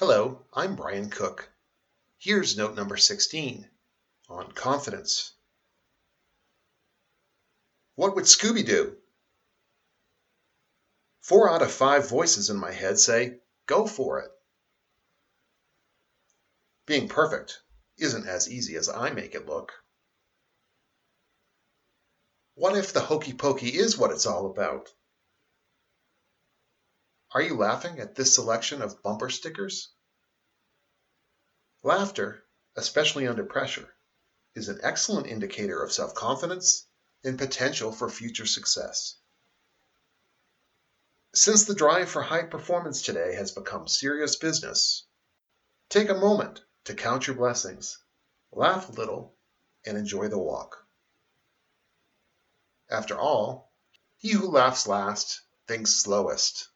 Hello, I'm Brian Cooke. Here's note number 16 on confidence. What would Scooby do? Four out of five voices in my head say, go for it. Being perfect isn't as easy as I make it look. What if the hokey pokey is what it's all about? Are you laughing at this selection of bumper stickers? Laughter, especially under pressure, is an excellent indicator of self confidence and potential for future success. Since the drive for high performance today has become serious business, take a moment to count your blessings, laugh a little, and enjoy the walk. After all, he who laughs last thinks slowest.